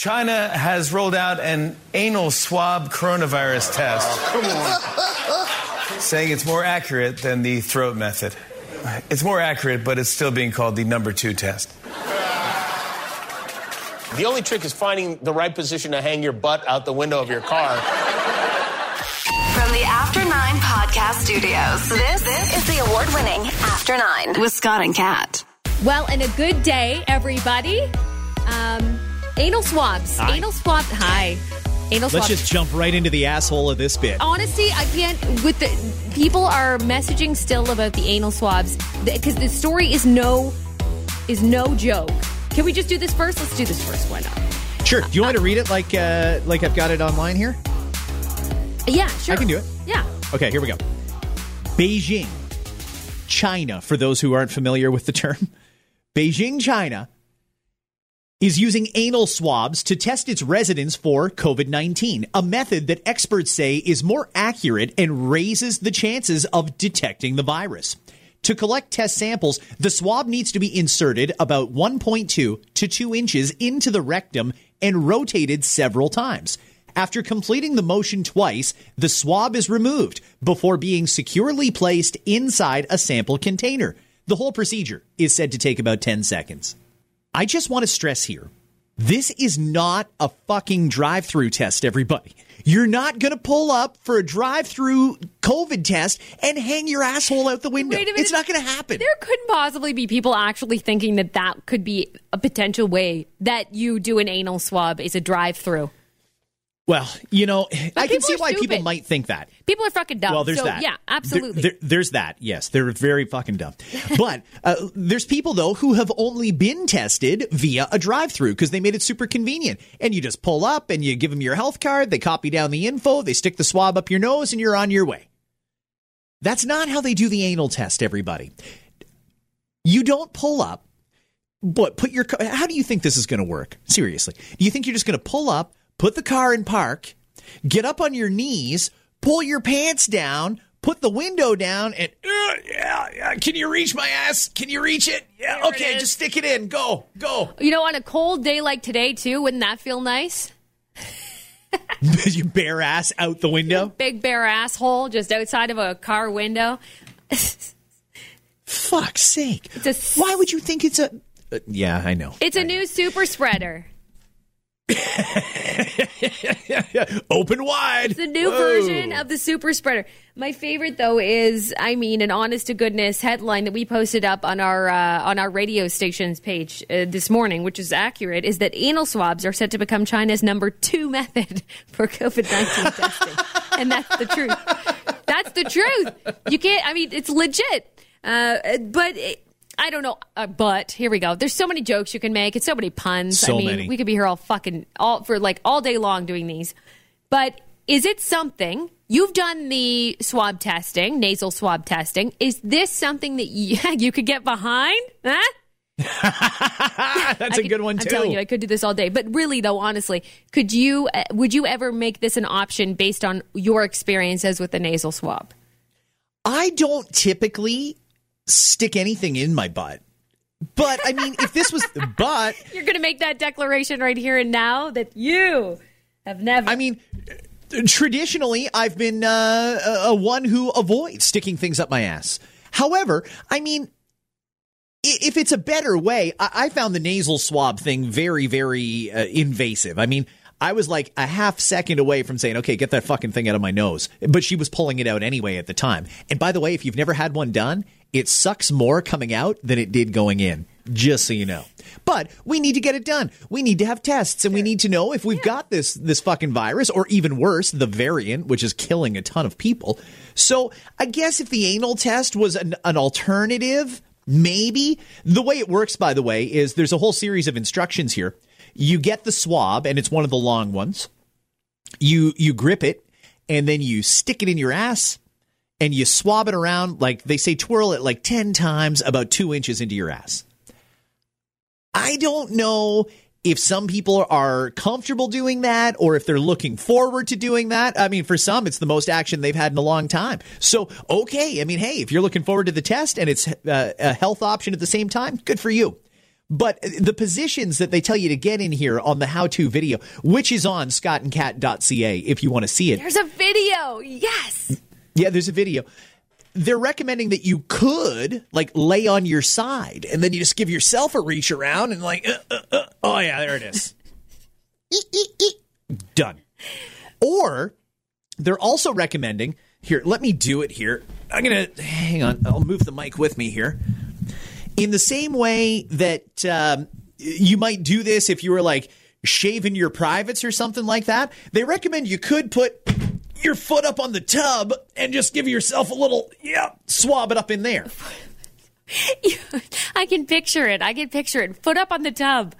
China has rolled out an anal swab coronavirus test. Come on. Saying it's more accurate than the throat method. It's more accurate, but it's still being called the number two test. The only trick is finding the right position to hang your butt out the window of your car. From the After Nine Podcast Studios, this, this is the award winning After Nine with Scott and Kat. Well, and a good day, everybody. Um, anal swabs. Hi. Anal swab. Hi. Anal swabs. Let's just jump right into the asshole of this bit. Honestly, I can't. With the people are messaging still about the anal swabs because the story is no is no joke. Can we just do this first? Let's do this first. Why not? Sure. Do you want me to read it like uh, like I've got it online here? Yeah, sure. I can do it. Yeah. Okay, here we go. Beijing, China, for those who aren't familiar with the term. Beijing, China is using anal swabs to test its residents for COVID 19, a method that experts say is more accurate and raises the chances of detecting the virus. To collect test samples, the swab needs to be inserted about 1.2 to 2 inches into the rectum and rotated several times. After completing the motion twice, the swab is removed before being securely placed inside a sample container. The whole procedure is said to take about 10 seconds. I just want to stress here this is not a fucking drive through test, everybody. You're not going to pull up for a drive through COVID test and hang your asshole out the window. Wait a minute. It's not going to happen. There couldn't possibly be people actually thinking that that could be a potential way that you do an anal swab is a drive through. Well, you know, I can see why people might think that. People are fucking dumb. Well, there's so, that. Yeah, absolutely. there- there's that. Yes, they're very fucking dumb. But uh, there's people though who have only been tested via a drive-through because they made it super convenient. And you just pull up and you give them your health card. They copy down the info. They stick the swab up your nose, and you're on your way. That's not how they do the anal test. Everybody, you don't pull up. But put your. How do you think this is going to work? Seriously, do you think you're just going to pull up, put the car in park, get up on your knees, pull your pants down, put the window down, and uh, yeah, yeah. Can you reach my ass? Can you reach it? Yeah. There okay, is. just stick it in. Go, go. you know, on a cold day like today, too, wouldn't that feel nice? you bare ass out the window. Big bare asshole just outside of a car window. Fuck's sake! It's a s- Why would you think it's a? Uh, yeah, I know. It's a new super spreader. Open wide. It's a new Whoa. version of the super spreader. My favorite though is, I mean, an honest to goodness headline that we posted up on our uh, on our radio station's page uh, this morning, which is accurate, is that anal swabs are set to become China's number two method for COVID nineteen testing, and that's the truth. That's the truth. You can't. I mean, it's legit. Uh, but. It, I don't know, uh, but here we go. There's so many jokes you can make. It's so many puns. I So mean, many. we could be here all fucking all for like all day long doing these. But is it something you've done the swab testing, nasal swab testing? Is this something that you, you could get behind? Huh? That's a could- good one too. I'm telling you, I could do this all day. But really, though, honestly, could you? Uh, would you ever make this an option based on your experiences with the nasal swab? I don't typically stick anything in my butt. But I mean, if this was, but You're going to make that declaration right here and now that you have never. I mean, traditionally, I've been uh, a one who avoids sticking things up my ass. However, I mean, if it's a better way, I, I found the nasal swab thing very, very uh, invasive. I mean, I was like a half second away from saying, okay, get that fucking thing out of my nose. But she was pulling it out anyway at the time. And by the way, if you've never had one done, it sucks more coming out than it did going in, just so you know. But we need to get it done. We need to have tests and we need to know if we've got this this fucking virus or even worse, the variant which is killing a ton of people. So, I guess if the anal test was an, an alternative, maybe. The way it works by the way is there's a whole series of instructions here. You get the swab and it's one of the long ones. You you grip it and then you stick it in your ass and you swab it around like they say twirl it like 10 times about 2 inches into your ass. I don't know if some people are comfortable doing that or if they're looking forward to doing that. I mean, for some, it's the most action they've had in a long time. So, okay. I mean, hey, if you're looking forward to the test and it's uh, a health option at the same time, good for you. But the positions that they tell you to get in here on the how to video, which is on scottandcat.ca if you want to see it. There's a video. Yes. Yeah, there's a video. They're recommending that you could like lay on your side and then you just give yourself a reach around and like, uh, uh, uh. oh yeah, there it is. Done. Or they're also recommending here, let me do it here. I'm going to hang on. I'll move the mic with me here. In the same way that um, you might do this if you were like shaving your privates or something like that, they recommend you could put your foot up on the tub and just give yourself a little, yeah, swab it up in there. I can picture it. I can picture it. Foot up on the tub.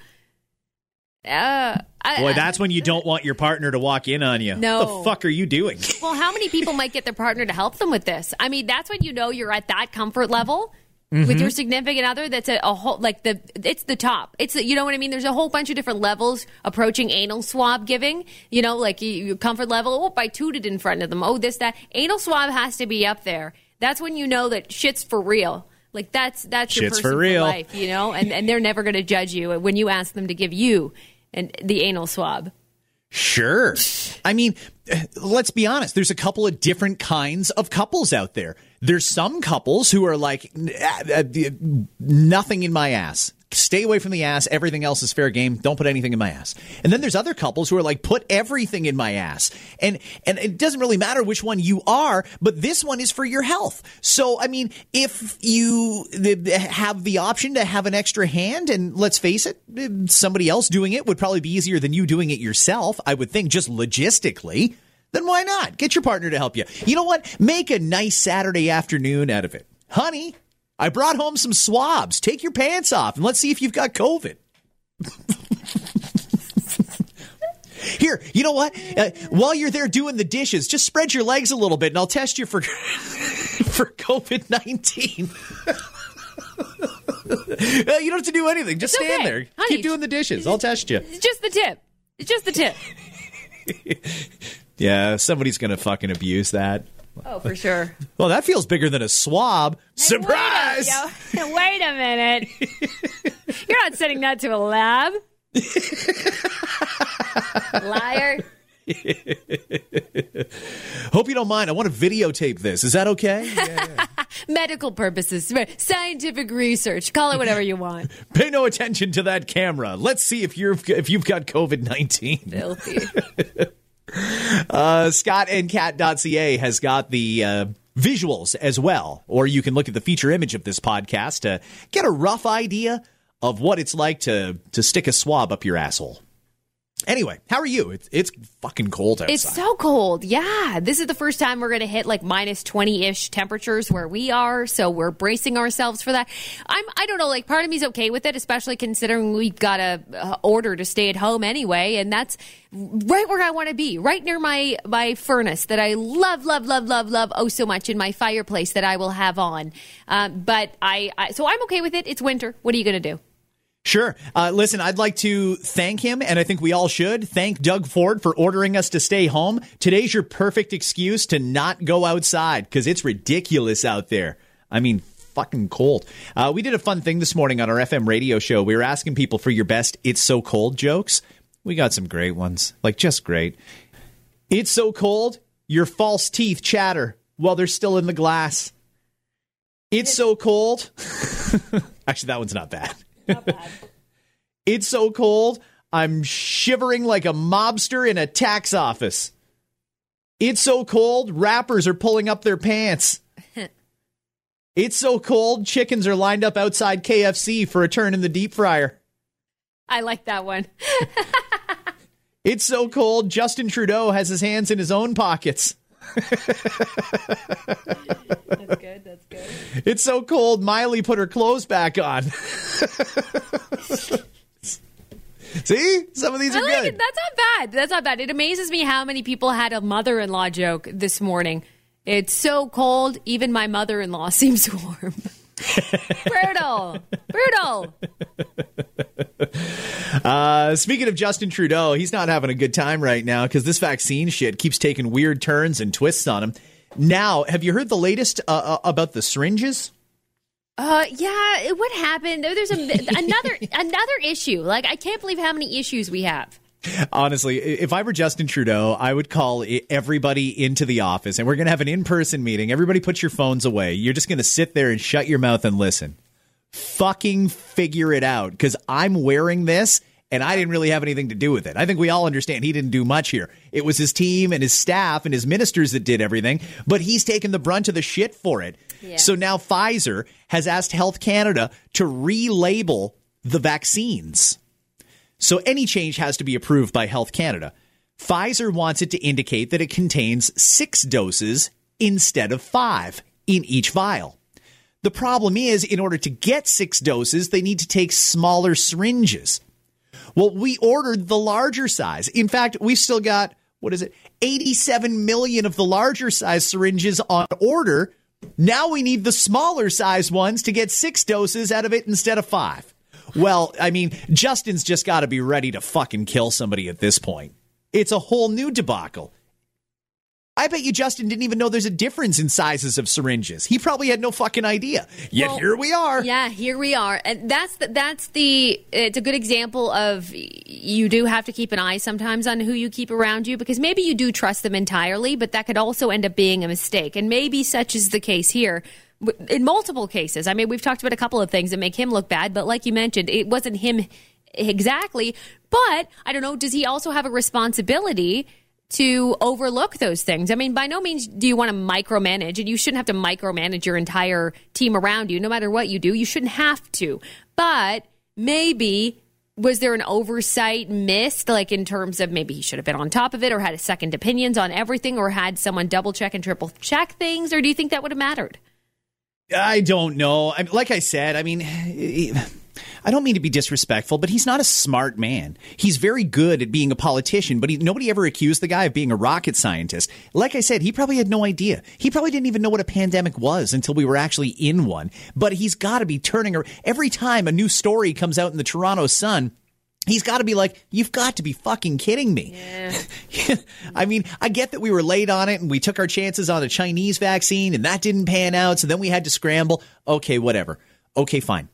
Uh, I, Boy, that's when you don't want your partner to walk in on you. No. What the fuck are you doing? well, how many people might get their partner to help them with this? I mean, that's when you know you're at that comfort level. With Mm-hmm. your significant other, that's a, a whole like the it's the top. It's you know what I mean. There's a whole bunch of different levels approaching anal swab giving. You know, like your comfort level. Oh, I tooted in front of them. Oh, this that anal swab has to be up there. That's when you know that shit's for real. Like that's that's your Shit's for real. life. You know, and and they're never going to judge you when you ask them to give you and the anal swab. Sure. I mean, eh, let's be honest. There's a couple of different kinds of couples out there. There's some couples who are like, "Ah, ah, nothing in my ass. Stay away from the ass. Everything else is fair game. Don't put anything in my ass. And then there's other couples who are like, put everything in my ass. And and it doesn't really matter which one you are, but this one is for your health. So I mean, if you have the option to have an extra hand, and let's face it, somebody else doing it would probably be easier than you doing it yourself. I would think, just logistically. Then why not? Get your partner to help you. You know what? Make a nice Saturday afternoon out of it. Honey, I brought home some swabs. Take your pants off and let's see if you've got COVID. Here, you know what? Uh, while you're there doing the dishes, just spread your legs a little bit and I'll test you for for COVID 19. Uh, you don't have to do anything. Just It's stand okay. there. Honey, Keep doing the dishes. I'll test you. It's just the tip. It's just the tip. Yeah, somebody's going to fucking abuse that. Oh, for sure. Well, that feels bigger than a swab. Surprise! Wait a, yo, wait a minute. You're not sending that to a lab. Liar. Hope you don't mind. I want to videotape this. Is that okay? Medical purposes, scientific research, call it whatever you want. Pay no attention to that camera. Let's see if you're if you've got COVID nineteen. Filthy. Uh, ScottandCat.ca has got the uh, visuals as well, or you can look at the feature image of this podcast to get a rough idea of what it's like to to stick a swab up your asshole. Anyway, how are you? It's it's fucking cold outside. It's so cold. Yeah. This is the first time we're going to hit like minus 20 ish temperatures where we are. So we're bracing ourselves for that. I'm, I don't know, like part of me's okay with it, especially considering we've got a uh, order to stay at home anyway. And that's right where I want to be, right near my, my furnace that I love, love, love, love, love oh so much in my fireplace that I will have on. Um, but I, I, so I'm okay with it. It's winter. What are you going to do? Sure. Uh, listen, I'd like to thank him, and I think we all should thank Doug Ford for ordering us to stay home. Today's your perfect excuse to not go outside because it's ridiculous out there. I mean, fucking cold. Uh, we did a fun thing this morning on our FM radio show. We were asking people for your best "It's so cold" jokes. We got some great ones, like just great. It's so cold, your false teeth chatter while they're still in the glass. It's so cold. Actually, that one's not bad. It's so cold, I'm shivering like a mobster in a tax office. It's so cold, rappers are pulling up their pants. It's so cold, chickens are lined up outside KFC for a turn in the deep fryer. I like that one. It's so cold, Justin Trudeau has his hands in his own pockets. That's good. That's. It's so cold, Miley put her clothes back on. See? Some of these I are like good. it. That's not bad. That's not bad. It amazes me how many people had a mother-in-law joke this morning. It's so cold, even my mother-in-law seems warm. brutal, brutal. Uh, speaking of Justin Trudeau, he's not having a good time right now because this vaccine shit keeps taking weird turns and twists on him. Now, have you heard the latest uh, uh, about the syringes? Uh, yeah. it- What happened? There's a, another another issue. Like I can't believe how many issues we have. Honestly, if I were Justin Trudeau, I would call everybody into the office and we're going to have an in person meeting. Everybody put your phones away. You're just going to sit there and shut your mouth and listen. Fucking figure it out because I'm wearing this and I didn't really have anything to do with it. I think we all understand he didn't do much here. It was his team and his staff and his ministers that did everything, but he's taken the brunt of the shit for it. Yeah. So now Pfizer has asked Health Canada to relabel the vaccines. So any change has to be approved by Health Canada. Pfizer wants it to indicate that it contains six doses instead of five in each vial. The problem is, in order to get six doses, they need to take smaller syringes. Well, we ordered the larger size. In fact, we've still got, what is it, 87 million of the larger size syringes on order. Now we need the smaller size ones to get six doses out of it instead of five. Well, I mean, Justin's just got to be ready to fucking kill somebody at this point. It's a whole new debacle. I bet you Justin didn't even know there's a difference in sizes of syringes. He probably had no fucking idea. Yet Well, here we are. Yeah, here we are, and that's the, that's the. It's a good example of you do have to keep an eye sometimes on who you keep around you because maybe you do trust them entirely, but that could also end up being a mistake, and maybe such is the case here. In multiple cases, I mean, we've talked about a couple of things that make him look bad, but like you mentioned, it wasn't him exactly. But I don't know. Does he also have a responsibility? To overlook those things. I mean, by no means do you want to micromanage, and you shouldn't have to micromanage your entire team around you, no matter what you do. You shouldn't have to. But maybe was there an oversight missed, like in terms of maybe he should have been on top of it or had a second opinions on everything or had someone double check and triple check things, or do you think that would have mattered? I don't know. I, like I said, I mean, I don't mean to be disrespectful, but he's not a smart man. He's very good at being a politician, but he, nobody ever accused the guy of being a rocket scientist. Like I said, he probably had no idea. He probably didn't even know what a pandemic was until we were actually in one. But he's got to be turning ar- every time a new story comes out in the Toronto Sun. He's got to be like, you've got to be fucking kidding me. I mean, I get that we were late on it and we took our chances on a Chinese vaccine and that didn't pan out. So then we had to scramble. Okay, whatever. Okay, fine.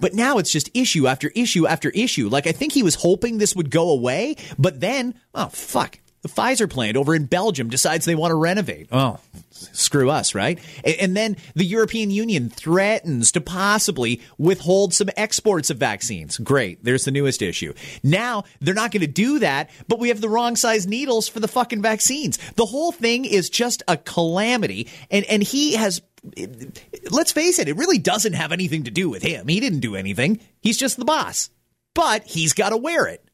But now it's just issue after issue after issue. Like, I think he was hoping this would go away, but then, oh, fuck. The Pfizer plant over in Belgium decides they want to renovate. Oh, screw us, right? And, then the European Union threatens to possibly withhold some exports of vaccines. Great. There's the newest issue. Now they're not going to do that, but we have the wrong size needles for the fucking vaccines. The whole thing is just a calamity. And, and he has let's face it, it really doesn't have anything to do with him. He didn't do anything. He's just the boss. But he's got to wear it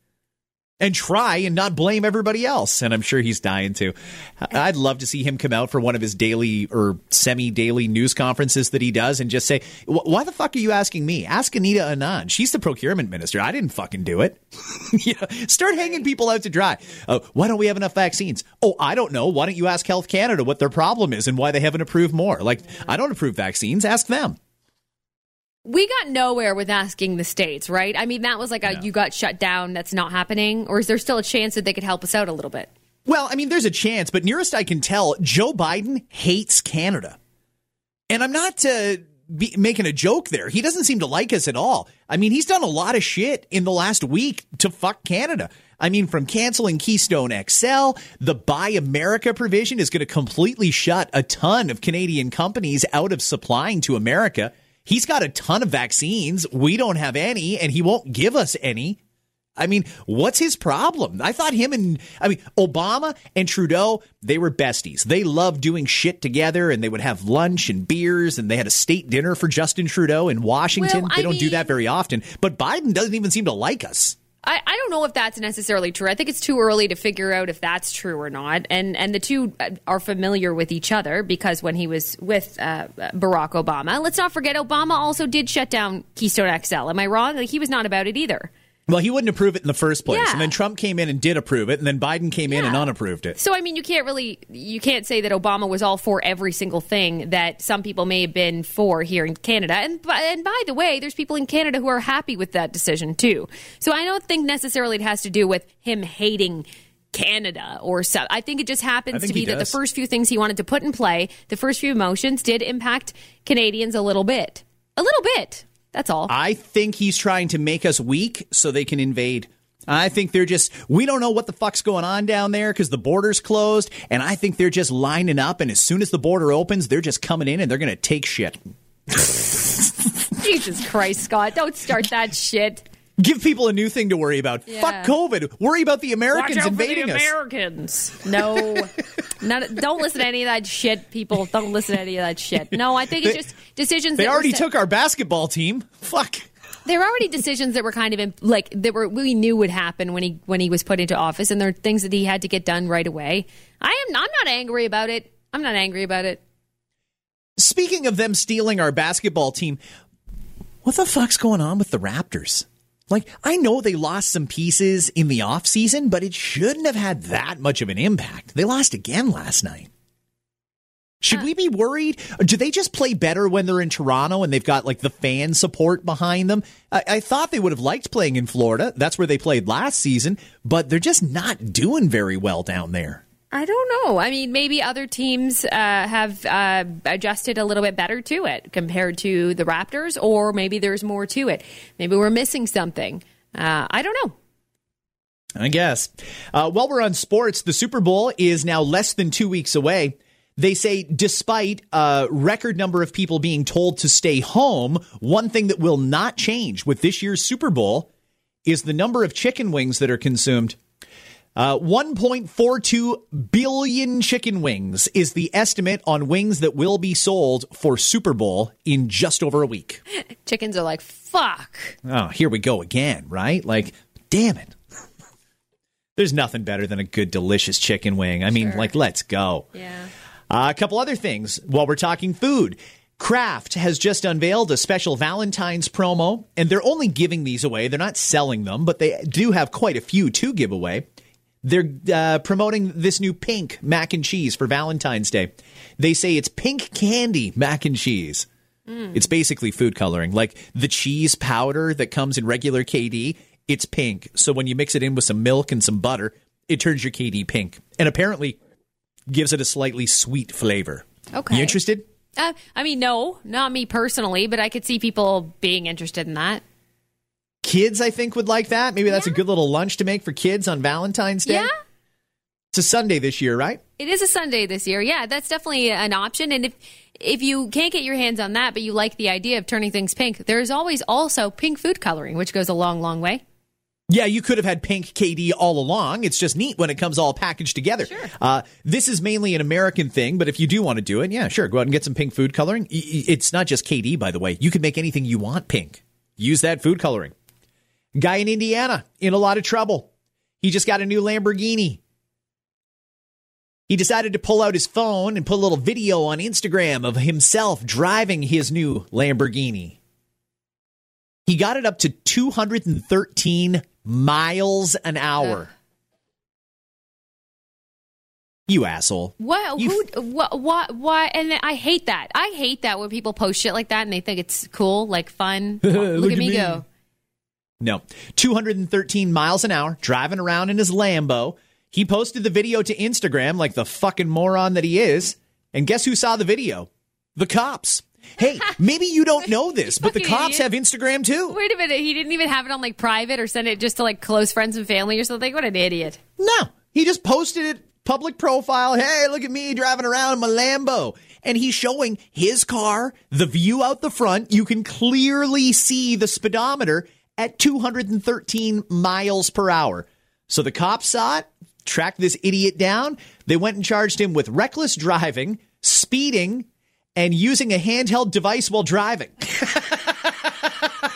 and try and not blame everybody else. And I'm sure he's dying to. I'd love to see him come out for one of his daily or semi daily news conferences that he does and just say, Why the fuck are you asking me? Ask Anita Anand. She's the procurement minister. I didn't fucking do it. know, start hanging people out to dry. Uh, why don't we have enough vaccines? Oh, I don't know. Why don't you ask Health Canada what their problem is and why they haven't approved more? Like, I don't approve vaccines. Ask them. We got nowhere with asking the states, right? I mean, that was like a you got shut down, that's not happening. Or is there still a chance that they could help us out a little bit? Well, I mean, there's a chance, but nearest I can tell, Joe Biden hates Canada. And I'm not uh, be making a joke there. He doesn't seem to like us at all. I mean, he's done a lot of shit in the last week to fuck Canada. I mean, from canceling Keystone XL, the Buy America provision is going to completely shut a ton of Canadian companies out of supplying to America. He's got a ton of vaccines. We don't have any, and he won't give us any. I mean, what's his problem? I thought him and I mean Obama and Trudeau, they were besties. They loved doing shit together and they would have lunch and beers and they had a state dinner for Justin Trudeau in Washington. Well, they don't do that very often. But Biden doesn't even seem to like us. I, I don't know if that's necessarily true. I think it's too early to figure out if that's true or not. And and the two uh, are familiar with each other because when he was with uh, Barack Obama, let's not forget Obama also did shut down Keystone XL. Am I wrong? Like he was not about it either. Well, he wouldn't approve it in the first place. Yeah. And then Trump came in and did approve it, and then Biden came in and unapproved it. So I mean, you can't really you can't say that Obama was all for every single thing that some people may have been for here in Canada. And by- and by the way, there's people in Canada who are happy with that decision too. So I don't think necessarily it has to do with him hating Canada or so. I think it just happens to be that the first few things he wanted to put in play, the first few motions did impact Canadians a little bit. A little bit. That's all. I think he's trying to make us weak so they can invade. I think they're just, we don't know what the fuck's going on down there because the border's closed. And I think they're just lining up. And as soon as the border opens, they're just coming in and they're going to take shit. Jesus Christ, Scott. Don't start that shit. Give people a new thing to worry about. Yeah. Fuck COVID. Worry about the Americans Watch out invading for the us. Americans. No, none, don't listen to any of that shit, people. Don't listen to any of that shit. No, I think it's They- just decisions. They that already took our basketball team. Fuck. There are already decisions that were kind of in, like that were we knew would happen when he when he was put into office, and there are things that he had to get done right away. I am. I'm not angry about it. I'm not angry about it. Speaking of them stealing our basketball team, what the fuck's going on with the Raptors? Like, I know they lost some pieces in the offseason, but it shouldn't have had that much of an impact. They lost again last night. Should we be worried? Or do they just play better when they're in Toronto and they've got like the fan support behind them? I, I thought they would have liked playing in Florida. That's where they played last season, but they're just not doing very well down there. I don't know. I mean, maybe other teams uh, have uh, adjusted a little bit better to it compared to the Raptors, or maybe there's more to it. Maybe we're missing something. Uh, I don't know. I guess. Uh, while we're on sports, the Super Bowl is now less than two weeks away. They say, despite a record number of people being told to stay home, one thing that will not change with this year's Super Bowl is the number of chicken wings that are consumed. Uh, 1.42 billion chicken wings is the estimate on wings that will be sold for Super Bowl in just over a week. Chickens are like, fuck. Oh, here we go again, right? Like, damn it. There's nothing better than a good, delicious chicken wing. I mean, Sure. like, let's go. Yeah. Uh, a couple other things while we're talking food. Kraft has just unveiled a special Valentine's promo, and they're only giving these away. They're not selling them, but they do have quite a few to give away. They're uh, promoting this new pink mac and cheese for Valentine's Day. They say it's pink candy mac and cheese. It's basically food coloring, like the cheese powder that comes in regular KD. It's pink, so when you mix it in with some milk and some butter, it turns your KD pink, and apparently gives it a slightly sweet flavor. Okay. You interested? Uh, I mean, no, not me personally, but I could see people being interested in that. Kids, I think, would like that. Maybe that's a good little lunch to make for kids on Valentine's Day. Yeah. It's a Sunday this year, right? It is a Sunday this year. Yeah, that's definitely an option. And if if you can't get your hands on that, but you like the idea of turning things pink, there's always also pink food coloring, which goes a long, long way. Yeah, you could have had pink KD all along. It's just neat when it comes all packaged together. Sure. Uh, this is mainly an American thing, but if you do want to do it, yeah, sure, go out and get some pink food coloring. It's not just KD, by the way. You can make anything you want pink. Use that food coloring. Guy in Indiana in a lot of trouble. He just got a new Lamborghini. He decided to pull out his phone and put a little video on Instagram of himself driving his new Lamborghini. He got it up to 213 miles an hour. You asshole. What? You Who? What? What? Why? And I hate that. I hate that when people post shit like that and they think it's cool, like fun. Look, at me, go. No. 213 miles an hour, driving around in his Lambo. He posted the video to Instagram like the fucking moron that he is. And guess who saw the video? The cops. Hey, maybe you don't know this, but the cops idiot. have Instagram too. Wait a minute. He didn't even have it on like private or send it just to like close friends and family or something. What an idiot. No, he just posted it public profile. Hey, look at me driving around in my Lambo. And he's showing his car, the view out the front. You can clearly see the speedometer at 213 miles per hour. So the cops saw it, tracked this idiot down. They went and charged him with reckless driving, speeding, and using a handheld device while driving.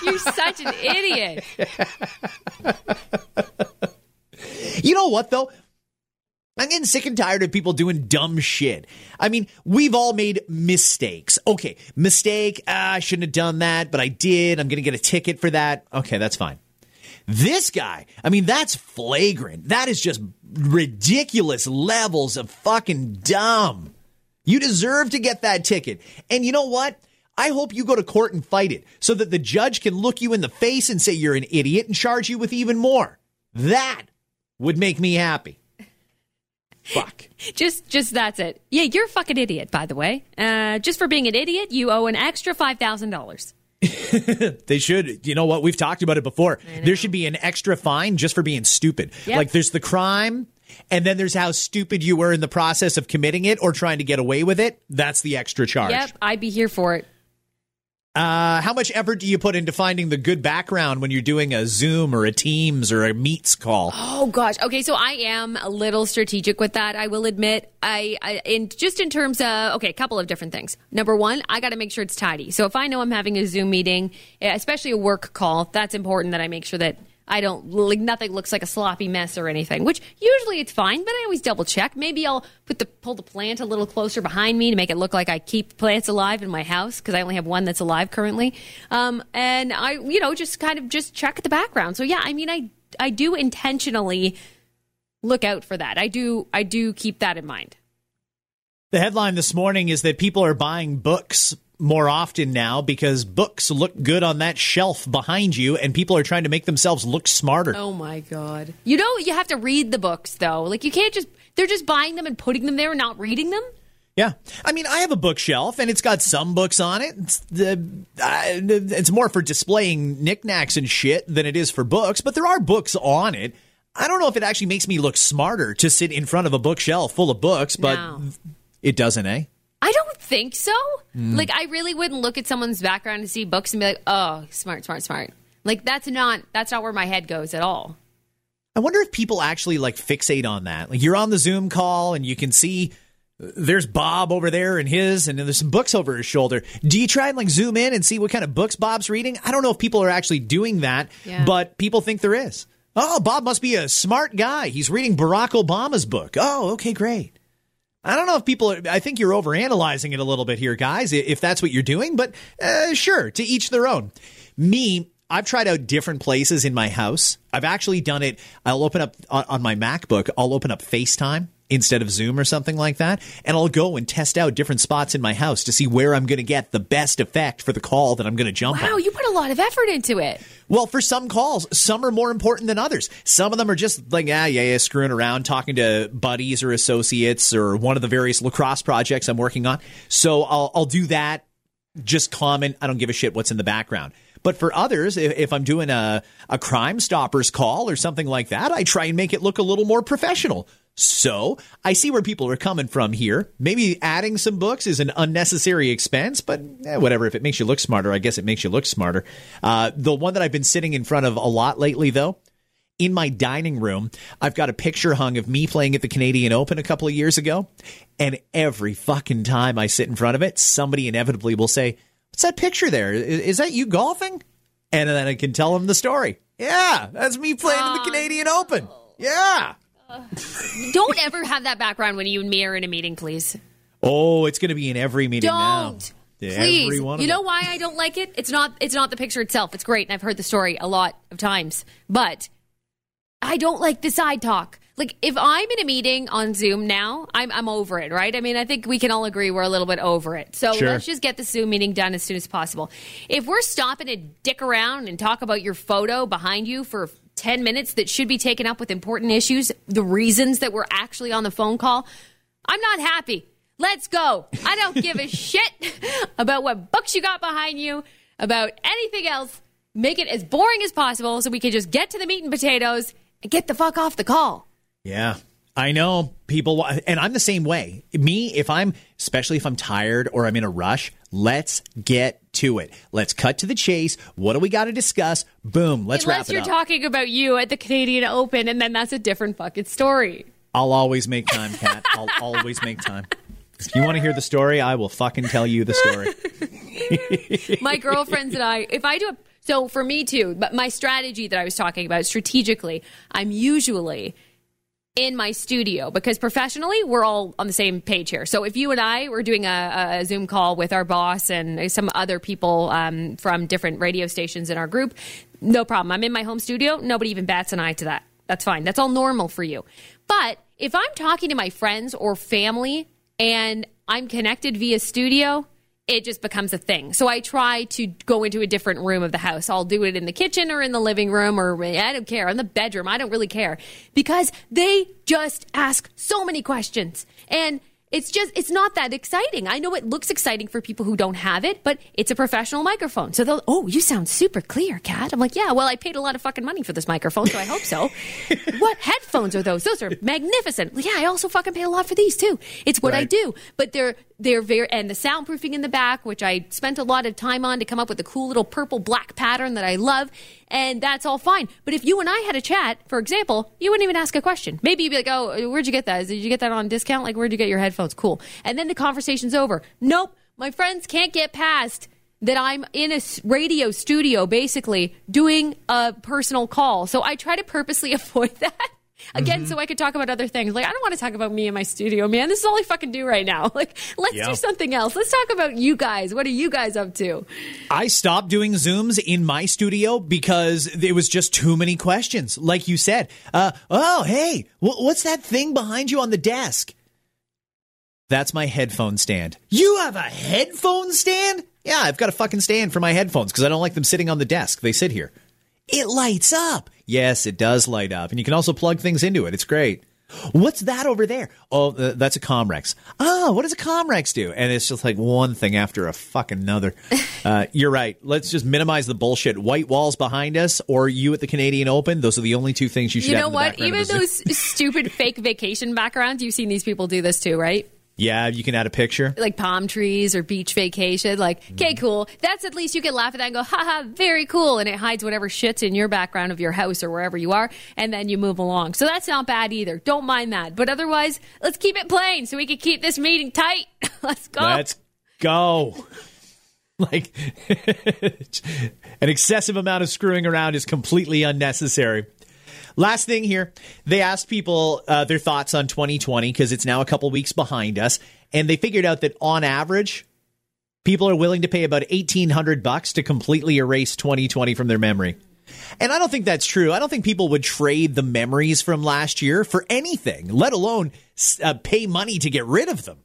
You're such an idiot. You know what though? I'm getting sick and tired of people doing dumb shit. I mean, we've all made mistakes. Okay, mistake. Ah, I shouldn't have done that, but I did. I'm going to get a ticket for that. Okay, that's fine. This guy, I mean, that's flagrant. That is just ridiculous levels of fucking dumb. You deserve to get that ticket. And you know what? I hope you go to court and fight it so that the judge can look you in the face and say you're an idiot and charge you with even more. That would make me happy. Fuck. Just, just that's it. Yeah, you're a fucking idiot, by the way. Uh, just for being an idiot, you owe an extra five thousand dollars. They should. You know what? We've talked about it before. There should be an extra fine just for being stupid. Yep. Like there's the crime, and then there's how stupid you were in the process of committing it or trying to get away with it. That's the extra charge. Yep, I'd be here for it. Uh, how much effort do you put into finding the good background when you're doing a Zoom or a Teams or a Meets call? Oh gosh. Okay, so I am a little strategic with that. I will admit. I, I in just in terms of okay, a couple of different things. Number one, I got to make sure it's tidy. So if I know I'm having a Zoom meeting, eh, especially a work call, that's important that I make sure that I don't like nothing looks like a sloppy mess or anything. Which usually it's fine, but I always double check. Maybe I'll put the pull the plant a little closer behind me to make it look like I keep plants alive in my house because I only have one that's alive currently. Um, and I, you know, just kind of just check the background. So yeah, I mean, I I do intentionally look out for that. I do I do keep that in mind. The headline this morning is that people are buying books more often now because books look good on that shelf behind you and people are trying to make themselves look smarter. Oh my god. You know you have to read the books though. Like you can't just they're just buying them and putting them there and not reading them. Yeah. I mean, I have a bookshelf and it's got some books on it. It's, the, uh, it's more for displaying knickknacks and shit than it is for books, but there are books on it. I don't know if it actually makes me look smarter to sit in front of a bookshelf full of books, but No. it doesn't, eh? I don't think so. Like I really wouldn't look at someone's background and see books and be like, "Oh, smart, smart, smart." Like that's not that's not where my head goes at all. I wonder if people actually like fixate on that. Like you're on the Zoom call and you can see uh, there's Bob over there and his, and then there's some books over his shoulder. Do you try and like zoom in and see what kind of books Bob's reading? I don't know if people are actually doing that, Yeah. but people think there is. Oh, Bob must be a smart guy. He's reading Barack Obama's book. Oh, okay, great. I don't know if people are, I think you're overanalyzing it a little bit here, guys, if that's what you're doing, but uh, sure, to each their own. Me, I've tried out different places in my house. I've actually done it. I'll open up on, on my MacBook, I'll open up FaceTime instead of Zoom or something like that. And I'll go and test out different spots in my house to see where I'm going to get the best effect for the call that I'm going to jump Wow, on. you put a lot of effort into it. Well, for some calls, some are more important than others. Some of them are just like, ah, yeah, yeah, screwing around, talking to buddies or associates or one of the various lacrosse projects I'm working on. So I'll, I'll do that, just comment. I don't give a shit what's in the background. But for others, if, if I'm doing a, a Crime Stoppers call or something like that, I try and make it look a little more professional. So I see where people are coming from here. Maybe adding some books is an unnecessary expense, but eh, whatever. If it makes you look smarter, I guess it makes you look smarter. Uh, the one that I've been sitting in front of a lot lately, though, in my dining room, I've got a picture hung of me playing at the Canadian Open a couple of years ago. And every fucking time I sit in front of it, somebody inevitably will say, What's that picture there? Is, is that you golfing? And then I can tell them the story. Yeah, that's me playing in the Canadian Open. Yeah. Don't ever have that background when you and me are in a meeting, please. Oh, it's going to be in every meeting now. Don't. Please. every one of you know them. why I don't like it? It's not it's not the picture itself. It's great and I've heard the story a lot of times. But I don't like the side talk. Like if I'm in a meeting on Zoom now, I'm I'm over it, right? I mean, I think we can all agree we're a little bit over it. So Sure. let's just get the Zoom meeting done as soon as possible. If we're stopping to dick around and talk about your photo behind you for 10 minutes that should be taken up with important issues, the reasons that we're actually on the phone call, I'm not happy. Let's go. I don't give a shit about what books you got behind you, about anything else. Make it as boring as possible so we can just get to the meat and potatoes and get the fuck off the call. Yeah. I know people, and I'm the same way. Me, if I'm, especially if I'm tired or I'm in a rush, let's get to it. Let's cut to the chase. What do we got to discuss? Boom. Let's Unless wrap it you're up. talking about you at the Canadian Open, and then that's a different fucking story. I'll always make time, Kat. I'll always make time. If you want to hear the story, I will fucking tell you the story. my girlfriends and I, if I do a, so for me too, but my strategy that I was talking about strategically, I'm usually in my studio because professionally we're all on the same page here. So if you and I were doing a, a Zoom call with our boss and some other people um, from different radio stations in our group, no problem. I'm in my home studio. Nobody even bats an eye to that. That's fine. That's all normal for you. But if I'm talking to my friends or family and I'm connected via studio, it just becomes a thing. So I try to go into a different room of the house. I'll do it in the kitchen or in the living room or I don't care, in the bedroom. I don't really care because they just ask so many questions. And It's just, it's not that exciting. I know it looks exciting for people who don't have it, but it's a professional microphone. So they'll, oh, you sound super clear, Kat. I'm like, yeah, well, I paid a lot of fucking money for this microphone, so I hope so. what headphones are those? Those are magnificent. Yeah, I also fucking pay a lot for these too. It's what I do. But they're, they're very, and the soundproofing in the back, which I spent a lot of time on to come up with a cool little purple black pattern that I love. And that's all fine. But if you and I had a chat, for example, you wouldn't even ask a question. Maybe you'd be like, oh, where'd you get that? Did you get that on discount? Like, where'd you get your headphones? It's cool. And then the conversation's over. Nope. My friends can't get past that I'm in a radio studio basically doing a personal call. So I try to purposely avoid that. Again, so I could talk about other things. Like, I don't want to talk about me in my studio, man. This is all I fucking do right now. Like, let's Yeah. do something else. Let's talk about you guys. What are you guys up to? I stopped doing Zooms in my studio because there was just too many questions. Like you said, uh, oh, hey, wh- what's that thing behind you on the desk? That's my headphone stand. You have a headphone stand? Yeah, I've got a fucking stand for my headphones because I don't like them sitting on the desk. They sit here. It lights up. Yes, it does light up. And you can also plug things into it. It's great. What's that over there? Oh, uh, that's a Comrex. Oh, what does a Comrex do? And it's just like one thing after a fucking another. Uh, you're right. Let's just minimize the bullshit. White walls behind us or you at the Canadian Open. Those are the only two things you should You have know in the what? background Even of a Zoom. those stupid fake vacation backgrounds, you've seen these people do this too, right? Yeah, you can add a picture. Like palm trees or beach vacation. Like, okay, mm. cool. That's at least you can laugh at that and go, haha, very cool. And it hides whatever shit's in your background of your house or wherever you are. And then you move along. So that's not bad either. Don't mind that. But otherwise, let's keep it plain so we can keep this meeting tight. let's go. Let's go. Like an excessive amount of screwing around is completely unnecessary. Last thing here, they asked people uh, their thoughts on 2020 because it's now a couple weeks behind us, and they figured out that on average, people are willing to pay about 1800 bucks to completely erase 2020 from their memory. And I don't think that's true. I don't think people would trade the memories from last year for anything, let alone uh, pay money to get rid of them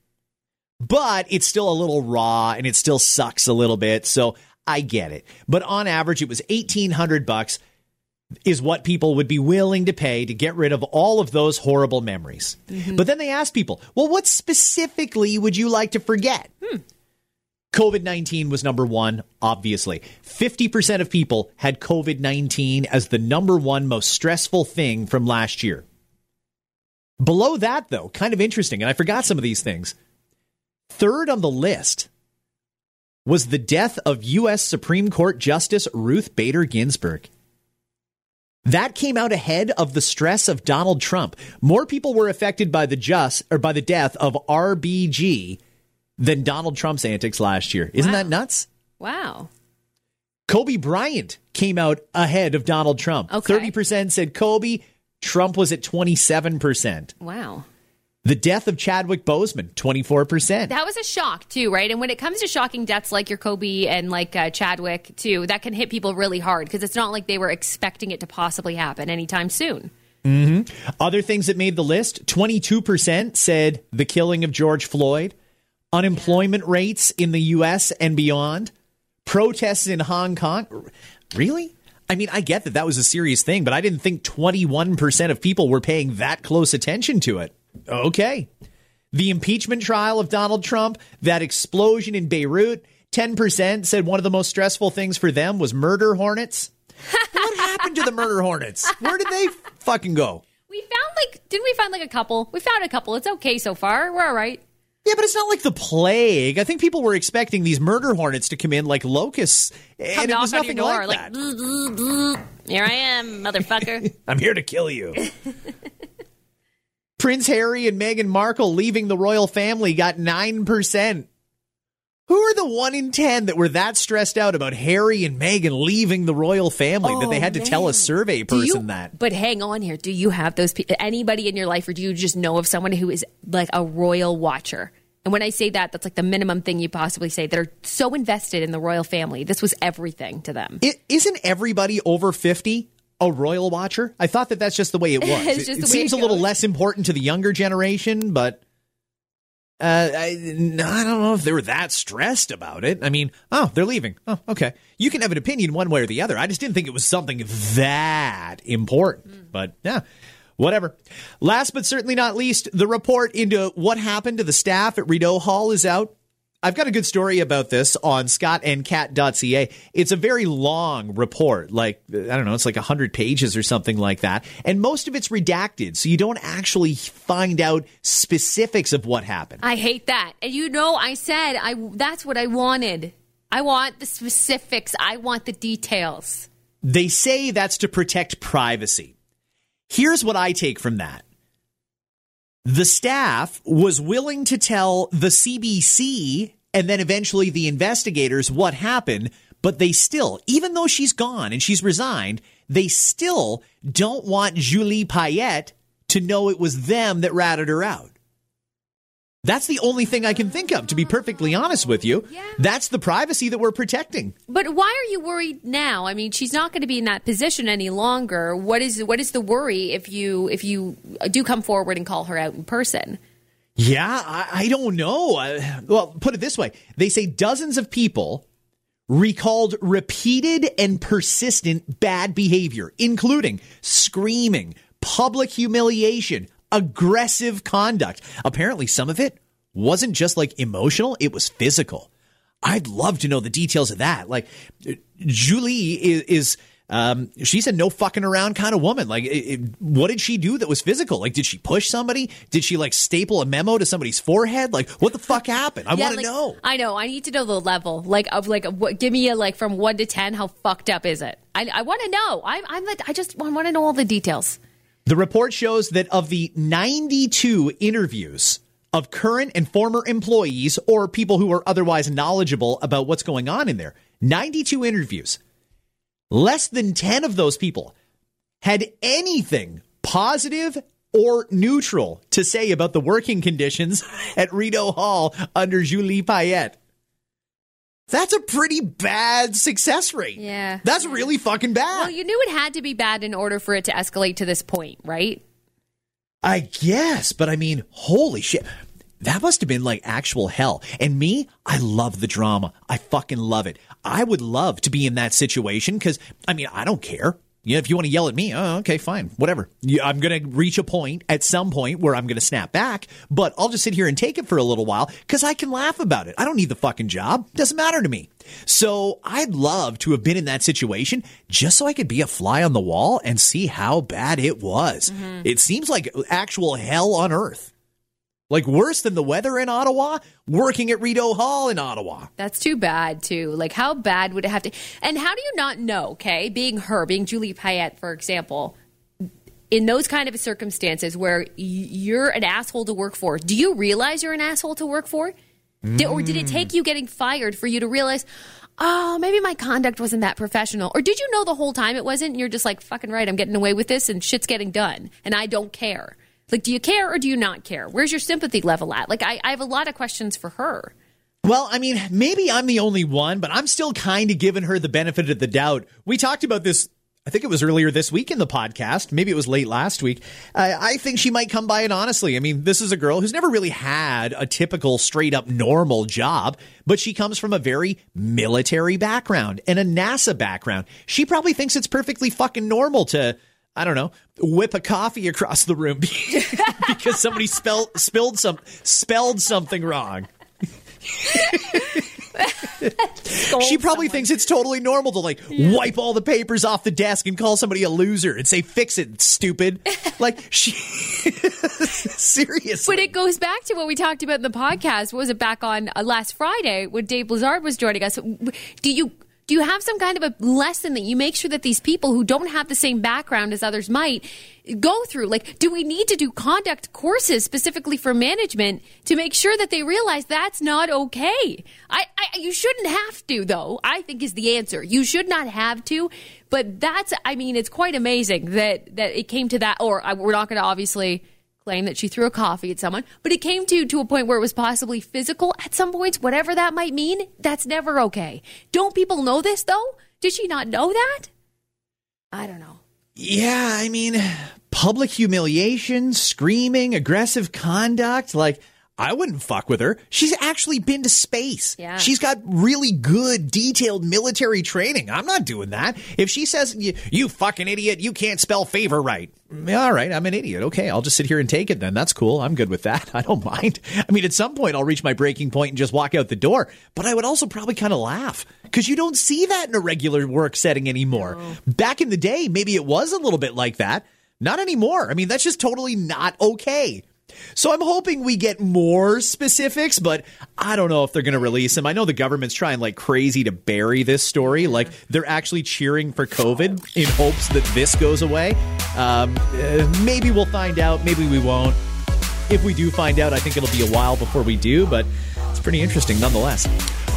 but it's still a little raw and it still sucks a little bit. So I get it. But on average, it was 1800 bucks is what people would be willing to pay to get rid of all of those horrible memories. Mm-hmm. But then they asked people, well, what specifically would you like to forget? Hmm. COVID 19 was number one, obviously. 50% of people had COVID 19 as the number one most stressful thing from last year. Below that, though, kind of interesting, and I forgot some of these things. Third on the list was the death of U.S. Supreme Court Justice Ruth Bader Ginsburg. That came out ahead of the stress of Donald Trump. More people were affected by the just or by the death of RBG than Donald Trump's antics last year. Isn't Wow. that nuts? wow. Kobe Bryant came out ahead of Donald Trump. Okay. 30% said Kobe. Trump was at 27%. Wow. The death of Chadwick Boseman, 24%. That was a shock too, right? And when it comes to shocking deaths like your Kobe and like uh, Chadwick too, that can hit people really hard because it's not like they were expecting it to possibly happen anytime soon. Other things that made the list 22% said the killing of George Floyd, unemployment rates in the U.S. and beyond, protests in Hong Kong. Really? I mean, I get that that was a serious thing, but I didn't think 21% of people were paying that close attention to it. Okay. The impeachment trial of Donald Trump, that explosion in Beirut, 10% said one of the most stressful things for them was murder hornets. what happened to the murder hornets? Where did they fucking go? We found like, didn't we find like a couple? We found a couple. It's okay so far. We're all right. Yeah, but it's not like the plague. I think people were expecting these murder hornets to come in like locusts, and Come it was nothing door, like, like, that. "Bzz, bzz, bzz. here I am, motherfucker. I'm here to kill you. Prince Harry and Meghan Markle leaving the royal family got 9%. Who are the 1 in 10 that were that stressed out about Harry and Meghan leaving the royal family that they Oh, had to tell a survey Do you- person that? But hang on here. Do you have those people? Anybody in your life, or do you just know of someone who is like a royal watcher? And when I say that, that's like the minimum thing you possibly say. That are so invested in the royal family. This was everything to them. Isn't everybody over 50 a royal watcher? I thought that that's just the way it was. It it seems it a little less important to the younger generation, but uh, I, no, I don't know if they were that stressed about it. I mean, oh, they're leaving. Oh, okay. You can have an opinion one way or the other. I just didn't think it was something that important. Hmm. But yeah. Whatever. Last but certainly not least, the report into what happened to the staff at Rideau Hall is out. I've got a good story about this on scottandcat.ca. It's a very long report, like, I don't know, it's like 100 pages or something like that. And most of it's redacted, so you don't actually find out specifics of what happened. I hate that. And you know, I said I that's what I wanted. I want the specifics. I want the details. They say that's to protect privacy. Here's what I take from that. The staff was willing to tell the CBC and then eventually the investigators what happened, but they still, even though she's gone and she's resigned, they still don't want Julie Payette to know it was them that ratted her out. That's the only thing I can think of, to be perfectly honest with you. Yeah. That's the privacy that we're protecting. But why are you worried now? I mean, she's not going to be in that position any longer. What is what is the worry if you if you do come forward and call her out in person? Yeah, I, I don't know. Uh, well, put it this way they say dozens of people recalled repeated and persistent bad behavior, including screaming, public humiliation, aggressive conduct. Apparently, some of it wasn't just like emotional, it was physical. I'd love to know the details of that. Like, Julie is. is um, she's a no fucking around kind of woman. Like, it, it, what did she do that was physical? Like, did she push somebody? Did she like staple a memo to somebody's forehead? Like, what the fuck happened? I Yeah, want to like, know. I know. I need to know the level, like of like what. Give me a like from one to ten. How fucked up is it? I, I want to know. I, I'm. the- I just want to know all the details. The report shows that of the 92 interviews of current and former employees or people who are otherwise knowledgeable about what's going on in there, 92 interviews, less than 10 of those people had anything positive or neutral to say about the working conditions at Rideau Hall under Julie Payette. That's a pretty bad success rate. Yeah. That's really fucking bad. Well, you knew it had to be bad in order for it to escalate to this point, right? I guess, but I mean, holy shit. That must have been like actual hell. And me, I love the drama. I fucking love it. I would love to be in that situation because, I mean, I don't care. Yeah, if you want to yell at me, oh, okay, fine, whatever. Yeah, I'm going to reach a point at some point where I'm going to snap back, but I'll just sit here and take it for a little while because I can laugh about it. I don't need the fucking job. Doesn't matter to me. So I'd love to have been in that situation just so I could be a fly on the wall and see how bad it was. Mm-hmm. It seems like actual hell on earth. Like worse than the weather in Ottawa, working at Rideau Hall in Ottawa. That's too bad, too. Like, how bad would it have to? And how do you not know? Okay, being her, being Julie Payette, for example, in those kind of circumstances where you're an asshole to work for, do you realize you're an asshole to work for? Did, or did it take you getting fired for you to realize, oh, maybe my conduct wasn't that professional? Or did you know the whole time it wasn't? You're just like, fucking right, I'm getting away with this and shit's getting done and I don't care. Like, do you care or do you not care? Where's your sympathy level at? Like, I, I have a lot of questions for her. Well, I mean, maybe I'm the only one, but I'm still kind of giving her the benefit of the doubt. We talked about this. I think it was earlier this week in the podcast. Maybe it was late last week. Uh, I think she might come by it honestly. I mean, this is a girl who's never really had a typical straight up normal job, but she comes from a very military background and a NASA background. She probably thinks it's perfectly fucking normal to, I don't know, whip a coffee across the room because somebody spelled spilled some spelled something wrong. She probably thinks it's totally normal to like wipe all the papers off the desk and call somebody a loser and say, "Fix it, stupid." like she, seriously. But it goes back to what we talked about in the podcast. What was it back on uh, last Friday when Dave Blizzard was joining us? Do you do you have some kind of a lesson that you make sure that these people who don't have the same background as others might go through? Like, do we need to do conduct courses specifically for management to make sure that they realize that's not okay? I, I you shouldn't have to, though. I think is the answer. You should not have to. But that's, I mean, it's quite amazing that that it came to that. Or I, we're not going to obviously claim that she threw a coffee at someone, but it came to to a point where it was possibly physical at some points, whatever that might mean. That's never okay. Don't people know this though? Did she not know that? I don't know. yeah, I mean, public humiliation, screaming, aggressive conduct. Like, I wouldn't fuck with her. She's actually been to space. Yeah. She's got really good, detailed military training. I'm not doing that. If she says, you, you fucking idiot, you can't spell favor right. All right, I'm an idiot. Okay, I'll just sit here and take it then. That's cool. I'm good with that. I don't mind. I mean, at some point, I'll reach my breaking point and just walk out the door. But I would also probably kind of laugh because you don't see that in a regular work setting anymore. Back in the day, maybe it was a little bit like that. Not anymore. I mean, that's just totally not okay. So I'm hoping we get more specifics, but I don't know if they're going to release them. I know the government's trying like crazy to bury this story. Like they're actually cheering for COVID in hopes that this goes away. Um, uh, maybe we'll find out. Maybe we won't. If we do find out, I think it'll be a while before we do, but it's pretty interesting nonetheless.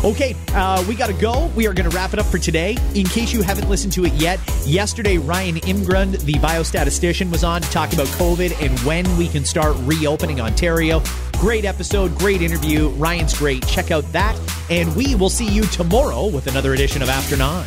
Okay, uh, we got to go. We are going to wrap it up for today. In case you haven't listened to it yet, yesterday Ryan Imgrund, the biostatistician, was on to talk about COVID and when we can start reopening Ontario. Great episode, great interview. Ryan's great. Check out that. And we will see you tomorrow with another edition of After Nine.